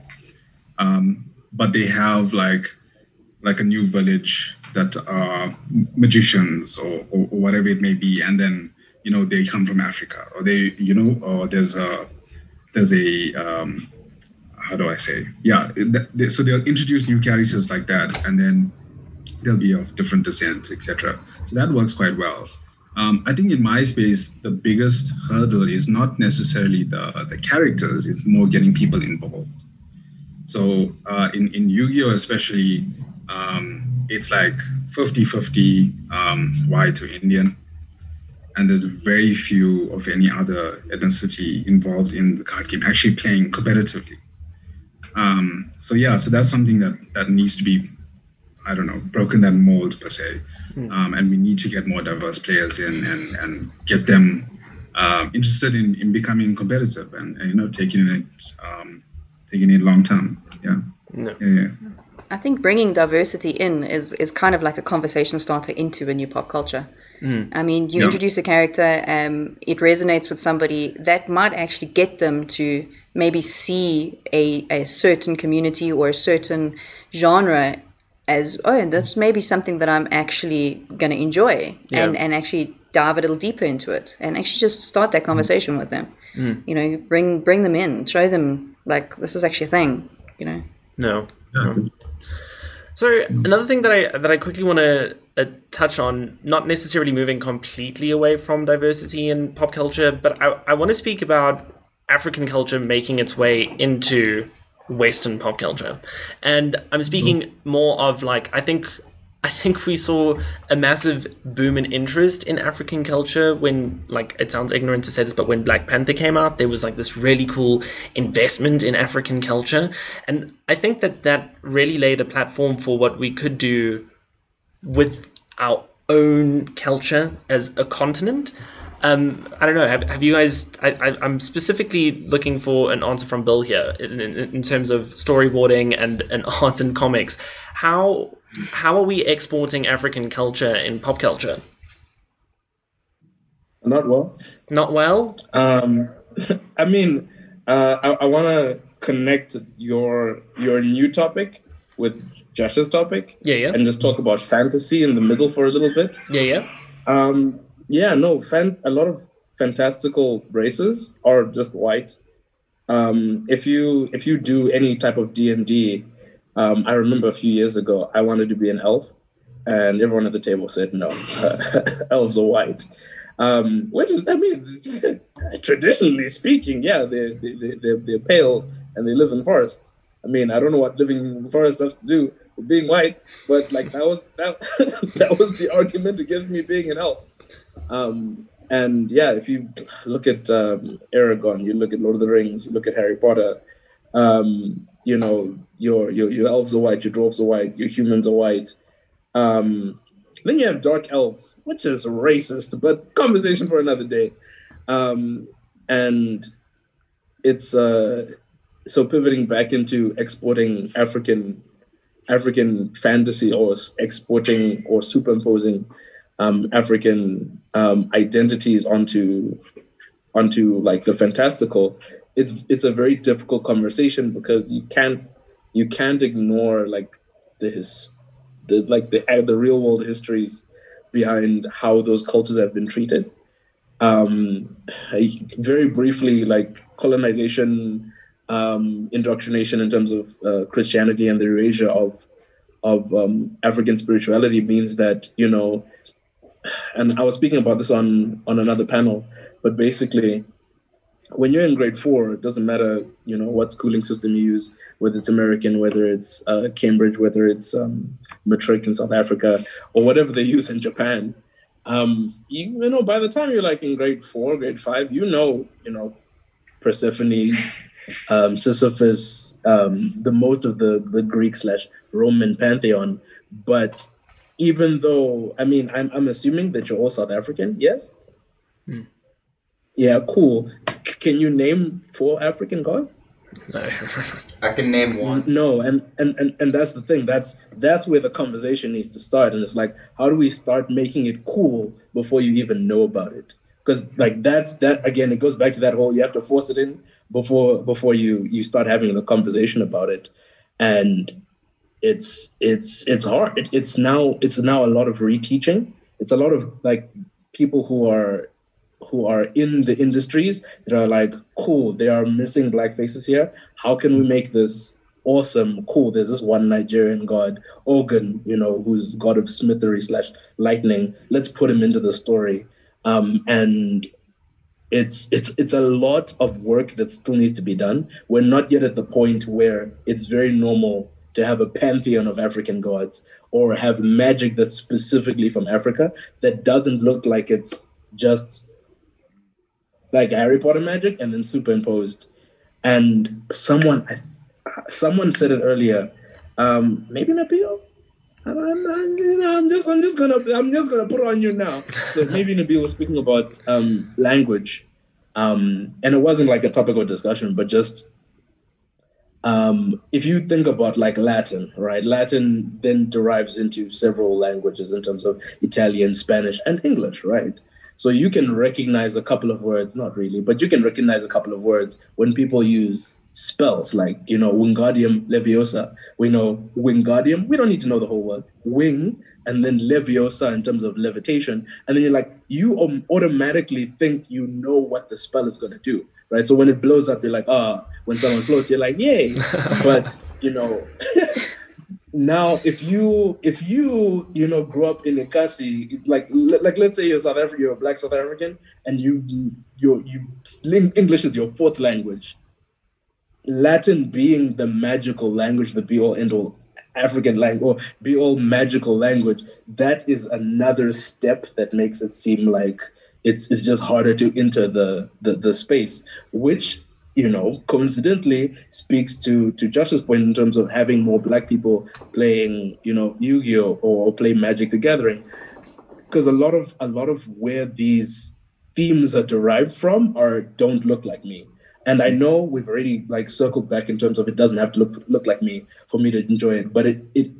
Um, but they have like like a new village that are magicians or, or, or whatever it may be, and then you know they come from Africa or they you know or there's a there's a um, how do I say? Yeah, th- so they'll introduce new characters like that, and then they'll be of different descent, etc. So that works quite well. Um, I think in my space, the biggest hurdle is not necessarily the the characters; it's more getting people involved. So uh, in in Yu-Gi-Oh, especially, um, it's like 50-50 um, white to Indian, and there's very few of any other ethnicity involved in the card game actually playing competitively. Um, so yeah, so that's something that that needs to be, I don't know, broken that mold per se, um, and we need to get more diverse players in and and get them uh, interested in, in becoming competitive and, and you know taking it um, taking it long term. Yeah. No. yeah, yeah. I think bringing diversity in is is kind of like a conversation starter into a new pop culture. Mm. I mean, you Yeah. introduce a character, um, it resonates with somebody that might actually get them to maybe see a, a certain community or a certain genre as oh, and that's maybe something that I'm actually going to enjoy, and Yeah. and actually dive a little deeper into it, and actually just start that mm. conversation with them. Mm. You know, bring bring them in, show them like this is actually a thing. You know. No. Yeah. So another thing that I that I quickly want to uh, touch on, not necessarily moving completely away from diversity in pop culture, but I, I want to speak about African culture making its way into Western pop culture, and I'm speaking more of like I think I think we saw a massive boom in interest in African culture when, like, it sounds ignorant to say this, but when Black Panther came out, there was like this really cool investment in African culture. And I think that that really laid a platform for what we could do with our own culture as a continent. Um, I don't know. Have, have you guys? I, I, I'm specifically looking for an answer from Bill here in, in, in terms of storyboarding and, and *laughs* arts and comics. How how are we exporting African culture in pop culture? Not well. Not well. Um, *laughs* I mean, uh, I, I want to connect your your new topic with Josh's topic Yeah, yeah, and just talk about fantasy in the middle for a little bit. yeah, yeah. Um, yeah, no, fan, a lot of fantastical races are just white. Um, if you if you do any type of D and D, um, I remember a few years ago I wanted to be an elf, and everyone at the table said no, *laughs* elves are white. Um, which is, I mean, *laughs* traditionally speaking, yeah, they they they they're, they're pale and they live in forests. I mean, I don't know what living in forests has to do with being white, but like that was that *laughs* that was the argument against me being an elf. Um, and yeah, if you look at um, Eragon, you look at Lord of the Rings, you look at Harry Potter, um, you know, your, your your elves are white, your dwarves are white, your humans are white. Um, then you have dark elves, which is racist, but conversation for another day. Um, and it's uh, so pivoting back into exporting African African fantasy or exporting or superimposing um, African um, identities onto onto like the fantastical. It's it's a very difficult conversation because you can't you can't ignore like the his the like the the real world histories behind how those cultures have been treated. Um, I, very briefly, like colonization, um, indoctrination in terms of uh, Christianity and the erasure of of um, African spirituality means that you know, and I was speaking about this on on another panel, but basically, when you're in grade four, it doesn't matter you know what schooling system you use, whether it's American, whether it's uh, Cambridge, whether it's um, matric in South Africa, or whatever they use in Japan. Um, you, you know, by the time you're like in grade four, grade five, you know, you know, Persephone, um, Sisyphus, um, the most of the the Greek slash Roman pantheon. But even though, I mean, I'm I'm assuming that you're all South African, yes. Yeah, cool. C- can you name four African gods? *laughs* I can name one. No, and, and and and that's the thing. That's that's where the conversation needs to start. And it's like, how do we start making it cool before you even know about it? Because like that's that again, it goes back to that whole you have to force it in before before you you start having the conversation about it. And it's it's it's hard. It, it's now it's now a lot of reteaching. It's a lot of like people who are who are in the industries that are like, cool, they are missing black faces here. How can we make this awesome? Cool, there's this one Nigerian god, Ogun, you know, who's god of smithery slash lightning. Let's put him into the story. Um, and it's it's it's a lot of work that still needs to be done. We're not yet at the point where it's very normal to have a pantheon of African gods or have magic that's specifically from Africa that doesn't look like it's just like Harry Potter magic and then superimposed. And someone, someone said it earlier. Um, maybe Nabil. I'm, I'm, you know, I'm just, I'm just gonna, I'm just gonna put on you now. So maybe Nabil was speaking about um, language, um, and it wasn't like a topic of discussion, but just um, if you think about like Latin, right? Latin then derives into several languages in terms of Italian, Spanish, and English, right? So you can recognize a couple of words, not really, but you can recognize a couple of words when people use spells like, you know, Wingardium Leviosa. We know Wingardium, we don't need to know the whole word. Wing, and then Leviosa in terms of levitation. And then you're like, you automatically think you know what the spell is going to do, right? So when it blows up, you're like, ah, when someone floats, you're like, yay. *laughs* but, you know, *laughs* now if you if you you know grew up in Ikasi, like like let's say you're South African, you're a black South African, and you you you English is your fourth language. Latin being the magical language, the be all end all African language or be all magical language, that is another step that makes it seem like it's it's just harder to enter the the, the space, which you know, coincidentally speaks to to Josh's point in terms of having more black people playing, you know, Yu-Gi-Oh or play Magic the Gathering. Because a lot of a lot of where these themes are derived from are don't look like me. And I know we've already like circled back in terms of it doesn't have to look look like me for me to enjoy it, but it it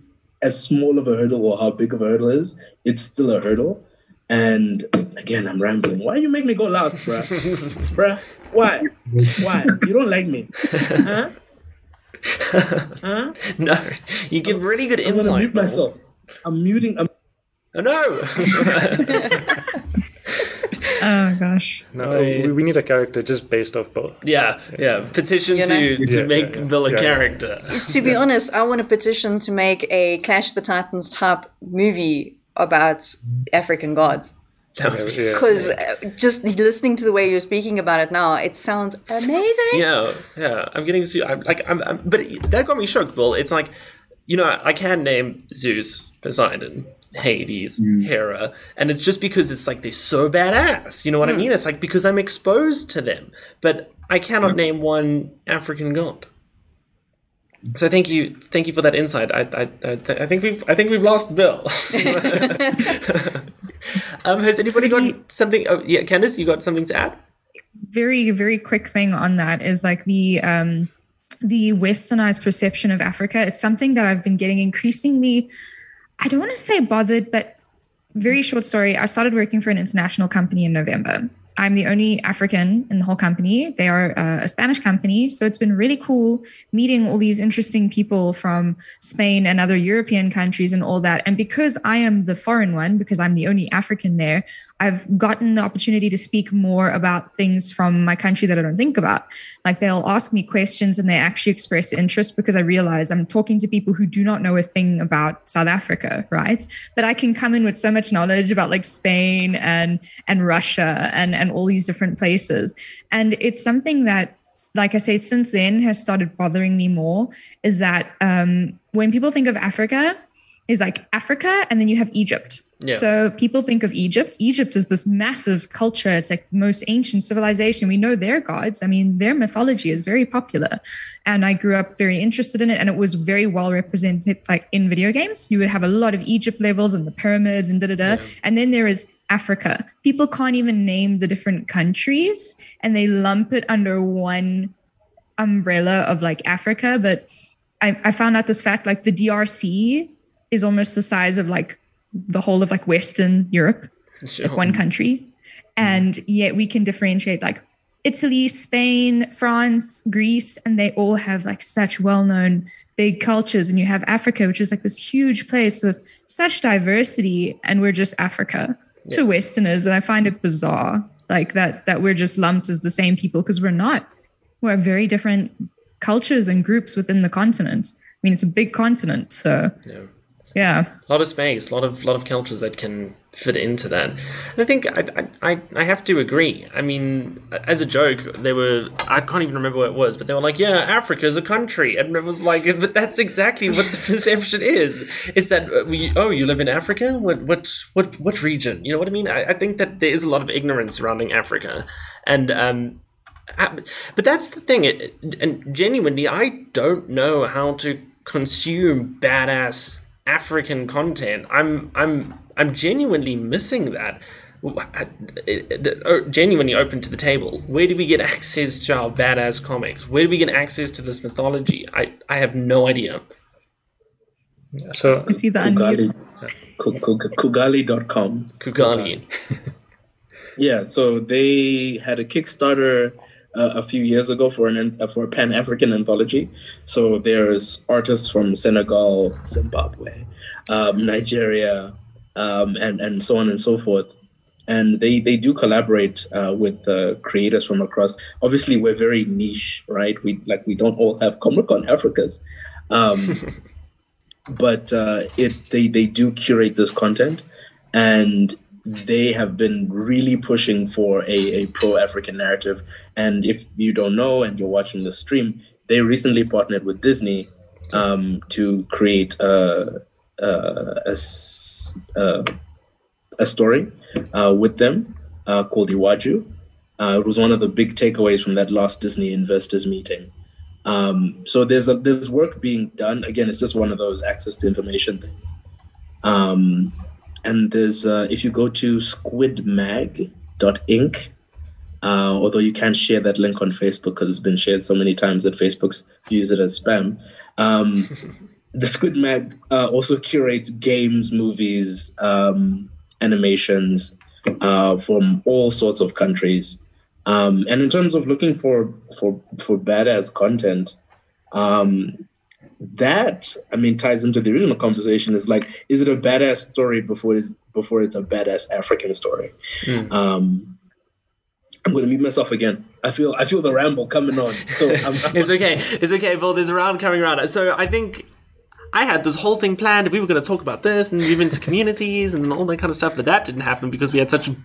as small of a hurdle or how big of a hurdle it is, it's still a hurdle. And again, I'm rambling. Why you make me go last, bruh? *laughs* bruh, why? Why? You don't like me? Huh? *laughs* Huh? No, you give really good I'm gonna insight. mute Noel. myself. I'm muting. I'm Oh, no. *laughs* Oh gosh. No, oh, we, we need a character just based off both. yeah, yeah. Petition You know? to to Yeah, make yeah, yeah. Bill a Yeah, yeah. character. to be honest, I want a petition to make a Clash of the Titans type movie about African gods. That Yeah. Because uh, just listening to the way you're speaking about it now, it sounds amazing. Yeah, yeah. I'm getting Zeus. I'm like, I'm, I'm, but that got me shook, Bill. It's like, you know, I can name Zeus, Poseidon, Hades, Hera, and it's just because it's like they're so badass. You know what I mean? It's like because I'm exposed to them, but I cannot name one African god. So thank you, thank you for that insight. I, I, I, th- I think we've, I think we've lost Bill. *laughs* um, has anybody got something? Oh, yeah, Candace, you got something to add? very very quick thing on that is like the um the westernized perception of africa it's something that i've been getting increasingly i don't want to say bothered but very short story i started working for an international company in november I'm the only African in the whole company. They are uh, a Spanish company. So it's been really cool meeting all these interesting people from Spain and other European countries and all that. And because I am the foreign one, because I'm the only African there, I've gotten the opportunity to speak more about things from my country that I don't think about. Like they'll ask me questions and they actually express interest because I realize I'm talking to people who do not know a thing about South Africa, right? But I can come in with so much knowledge about like Spain and and Russia and and all these different places. And it's something that like I say, since then has started bothering me more is that um, when people think of Africa, is like Africa and then you have Egypt Yeah. so people think of Egypt. Egypt is this massive culture. It's like most ancient civilization. We know their gods. I mean, their mythology is very popular. And I grew up very interested in it and it was very well represented like in video games. You would have a lot of Egypt levels and the pyramids and da da da. And then there is Africa. People can't even name the different countries and they lump it under one umbrella of like Africa. But I, I found out this fact like the DRC is almost the size of like the whole of like Western Europe, like one country. And mm-hmm. yet we can differentiate like Italy, Spain, France, Greece, and they all have like such well known big cultures. And you have Africa, which is like this huge place with such diversity, and we're just Africa to Westerners. And I find it bizarre like that that we're just lumped as the same people because we're not. We're very different cultures and groups within the continent. I mean, it's a big continent, so Yeah. Yeah. a lot of space, a lot of lot of cultures that can fit into that. And I think I, I I have to agree. I mean, as a joke, they were I can't even remember what it was, but they were like, "Yeah, Africa is a country," and it was like, *laughs* "But that's exactly what the *laughs* perception is. Is that uh, we oh you live in Africa? What what what what region? You know what I mean? I, I think that there is a lot of ignorance surrounding Africa, and um, but that's the thing. It, and genuinely, I don't know how to consume badass African content. I'm I'm I'm genuinely missing that. Uh, oh, Genuinely open to the table. Where do we get *laughs* access to our badass comics? Where do we get access to this mythology? I I have no idea. So You see the unmute. Kugali, *laughs* Ku- Ku- Kugali.com. Kugali. Yeah, so they had a Kickstarter uh, a few years ago for an uh, for a Pan African anthology. So there's artists from Senegal, Zimbabwe, um, Nigeria, um, and and so on and so forth. And they they do collaborate uh, with uh, creators from across. Obviously, we're very niche, right? We like we don't all have Comic Con Africas, um, *laughs* but uh, it they they do curate this content, and they have been really pushing for a, a pro African narrative. And if you don't know and you're watching the stream, they recently partnered with Disney um, to create a a story uh, with them uh, called Iwaju. Uh, it was one of the big takeaways from that last Disney investors meeting. Um, so there's a, there's work being done. Again, it's just one of those access to information things. Um, and there's uh, if you go to squidmag.ink uh, although you can't share that link on facebook because it's been shared so many times that facebook views it as spam. Um, *laughs* the squid mag uh, also curates games movies um, animations uh, from all sorts of countries. Um, and in terms of looking for for for badass content um, that I mean ties into the original conversation is like, is it a badass story before it's before it's a badass African story? Um, I'm gonna mute myself again. I feel I feel the ramble coming on. So *laughs* I'm, I'm- It's okay. It's okay, Well, There's a round coming around. So I think I had this whole thing planned. We were going to talk about this and move into communities and all that kind of stuff, but that didn't happen because we had such a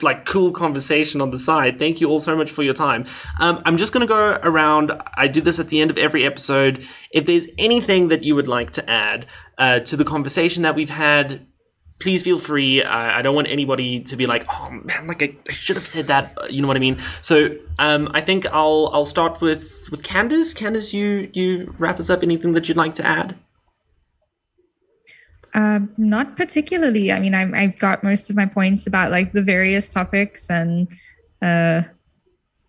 like cool conversation on the side. Thank you all so much for your time. Um, I'm just going to go around. I do this at the end of every episode. If there's anything that you would like to add uh, to the conversation that we've had, please feel free. I, I don't want anybody to be like, oh man, like I, I should have said that. uh, You know what I mean? So um, I think I'll I'll start with with Candace. Candace, you you wrap us up. Anything that you'd like to add? Uh, not particularly. I mean, I, I got most of my points about like the various topics, and uh,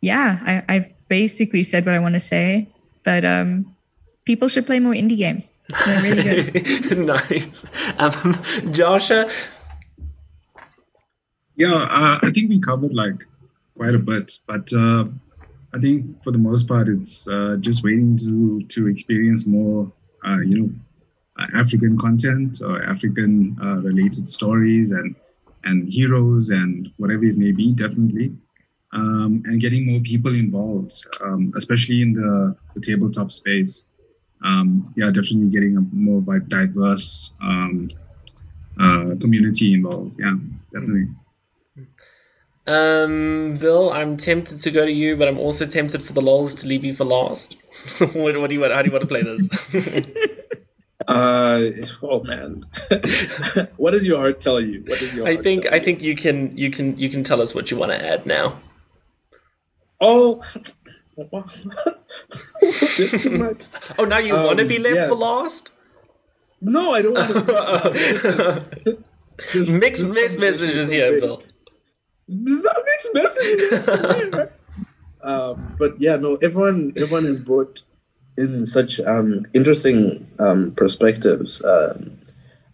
yeah, I, I've basically said what I want to say. But um, people should play more indie games. They're really good. *laughs* nice, um, Joshua. Yeah, uh, I think we covered like quite a bit. But uh, I think for the most part, it's uh, just waiting to to experience more, uh, you know, African content or African uh, related stories and and heroes and whatever it may be. Definitely. Um, and getting more people involved, um, especially in the, the tabletop space. Um, yeah, definitely getting a more like diverse um, uh, community involved. Yeah, definitely. Um, Bill, I'm tempted to go to you, but I'm also tempted for the lols to leave you for last. *laughs* what, what do you want? How do you want to play this? *laughs* Uh, oh man, *laughs* what does your heart tell you? What does your I think I you? think you can you can you can tell us what you want to add now. Oh, *laughs* this too much. *laughs* Oh, now you want to Um, be left yeah. for last? No, I don't want to. This- Mixed this mixed messages here, big. Bill. This is not mixed messages. um, but yeah, no, everyone everyone has brought in such um, interesting um, perspectives. Um,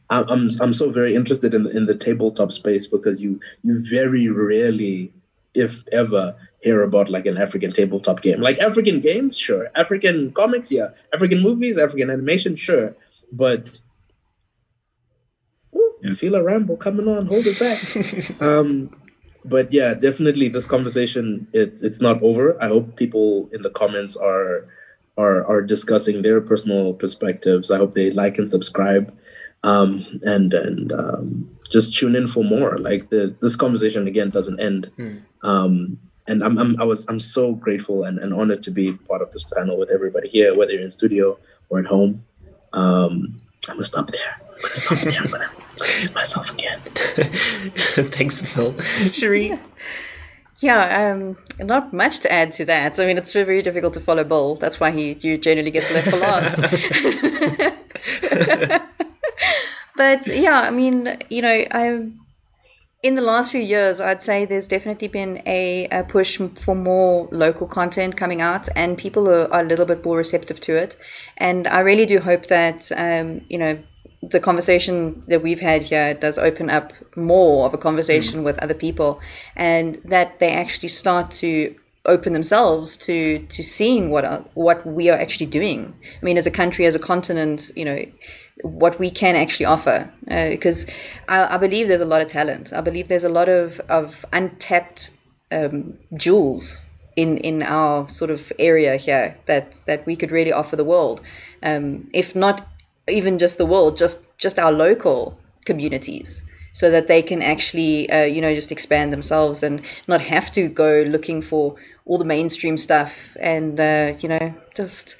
I'm, I'm so very interested in the, in the tabletop space because you you very rarely, if ever, hear about like an African tabletop game. Like African games, sure. African comics, yeah. African movies, African animation, sure. But Ooh, Yeah. feel a ramble coming on. Hold it back. *laughs* um, but yeah, definitely this conversation it's it's not over. I hope people in the comments are are are discussing their personal perspectives. I hope they like and subscribe, um, and and um, just tune in for more. Like the this conversation again doesn't end. Um, and I'm, I'm I was I'm so grateful and, and honored to be part of this panel with everybody here, whether you're in studio or at home. Um, I'm gonna stop there. I'm gonna stop there. I'm gonna *laughs* mute myself again. *laughs* Thanks, Bill. Cherie, *laughs* Yeah, um, not much to add to that. I mean, it's very difficult to follow Bull. That's why he you generally gets left for last. *laughs* but yeah, I mean, you know, I in the last few years, I'd say there's definitely been a, a push for more local content coming out, and people are, are a little bit more receptive to it. And I really do hope that um, you know the conversation that we've had here does open up more of a conversation with other people, and that they actually start to open themselves to to seeing what are, what we are actually doing. I mean, as a country, as a continent, you know, what we can actually offer. Because I, I believe there's a lot of talent. I believe there's a lot of of untapped um, jewels in in our sort of area here that that we could really offer the world. Um, if not even just the world, just just our local communities so that they can actually, uh, you know, just expand themselves and not have to go looking for all the mainstream stuff and, uh, you know, just,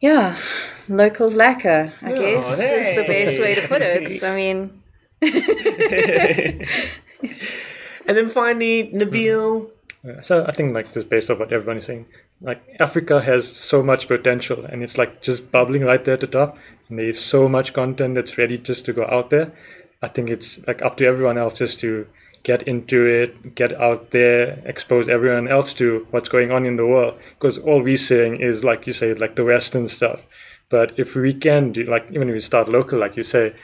yeah, locals lekker, I guess, is the best way to put it. *laughs* I mean, *laughs* and then finally Nabil. Yeah, So I think like just based off what everyone is saying, like Africa has so much potential and it's like just bubbling right there at the top. And there's so much content that's ready just to go out there. I think it's like up to everyone else just to get into it, get out there, expose everyone else to what's going on in the world. Because all we're seeing is like you say, like the Western stuff. But if we can do like even if we start local, like you say,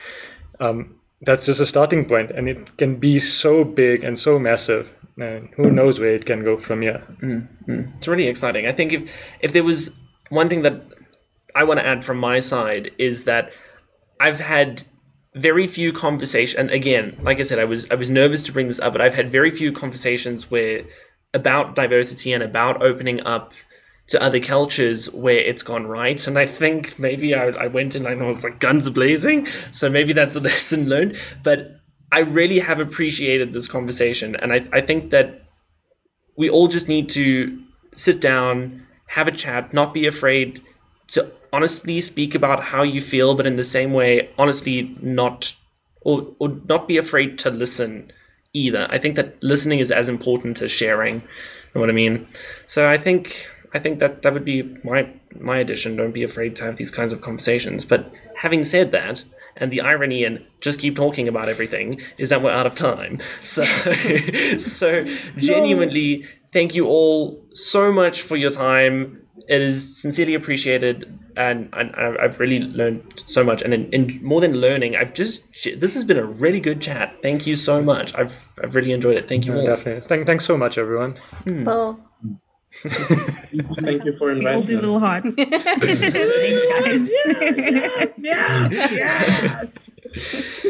um, that's just a starting point, and it can be so big and so massive. And who knows where it can go from here? Mm, mm. It's really exciting. I think if if there was one thing that I want to add from my side is that I've had very few conversations and again like i said i was i was nervous to bring this up but i've had very few conversations where about diversity and about opening up to other cultures where it's gone right and i think maybe i, I went in and i was like guns blazing so maybe that's a *laughs* lesson learned but i really have appreciated this conversation and i, I think that we all just need to sit down have a chat not be afraid to honestly speak about how you feel, but in the same way, honestly not or or not be afraid to listen either. I think that listening is as important as sharing. You know what I mean? So I think I think that that would be my my addition. Don't be afraid to have these kinds of conversations. But having said that, and the irony in just keep talking about everything is that we're out of time. *laughs* So so *laughs* no. genuinely, thank you all so much for your time. It is sincerely appreciated, and, and I've really learned so much. And in, in more than learning, I've just this has been a really good chat. Thank you so much. I've I've really enjoyed it. Thank you yeah, all. Definitely. Thank, thanks so much, everyone. Well. *laughs* Thank you for inviting. We'll do us. little hearts. *laughs* Thanks, guys. Yes, yes, yes. yes. *laughs*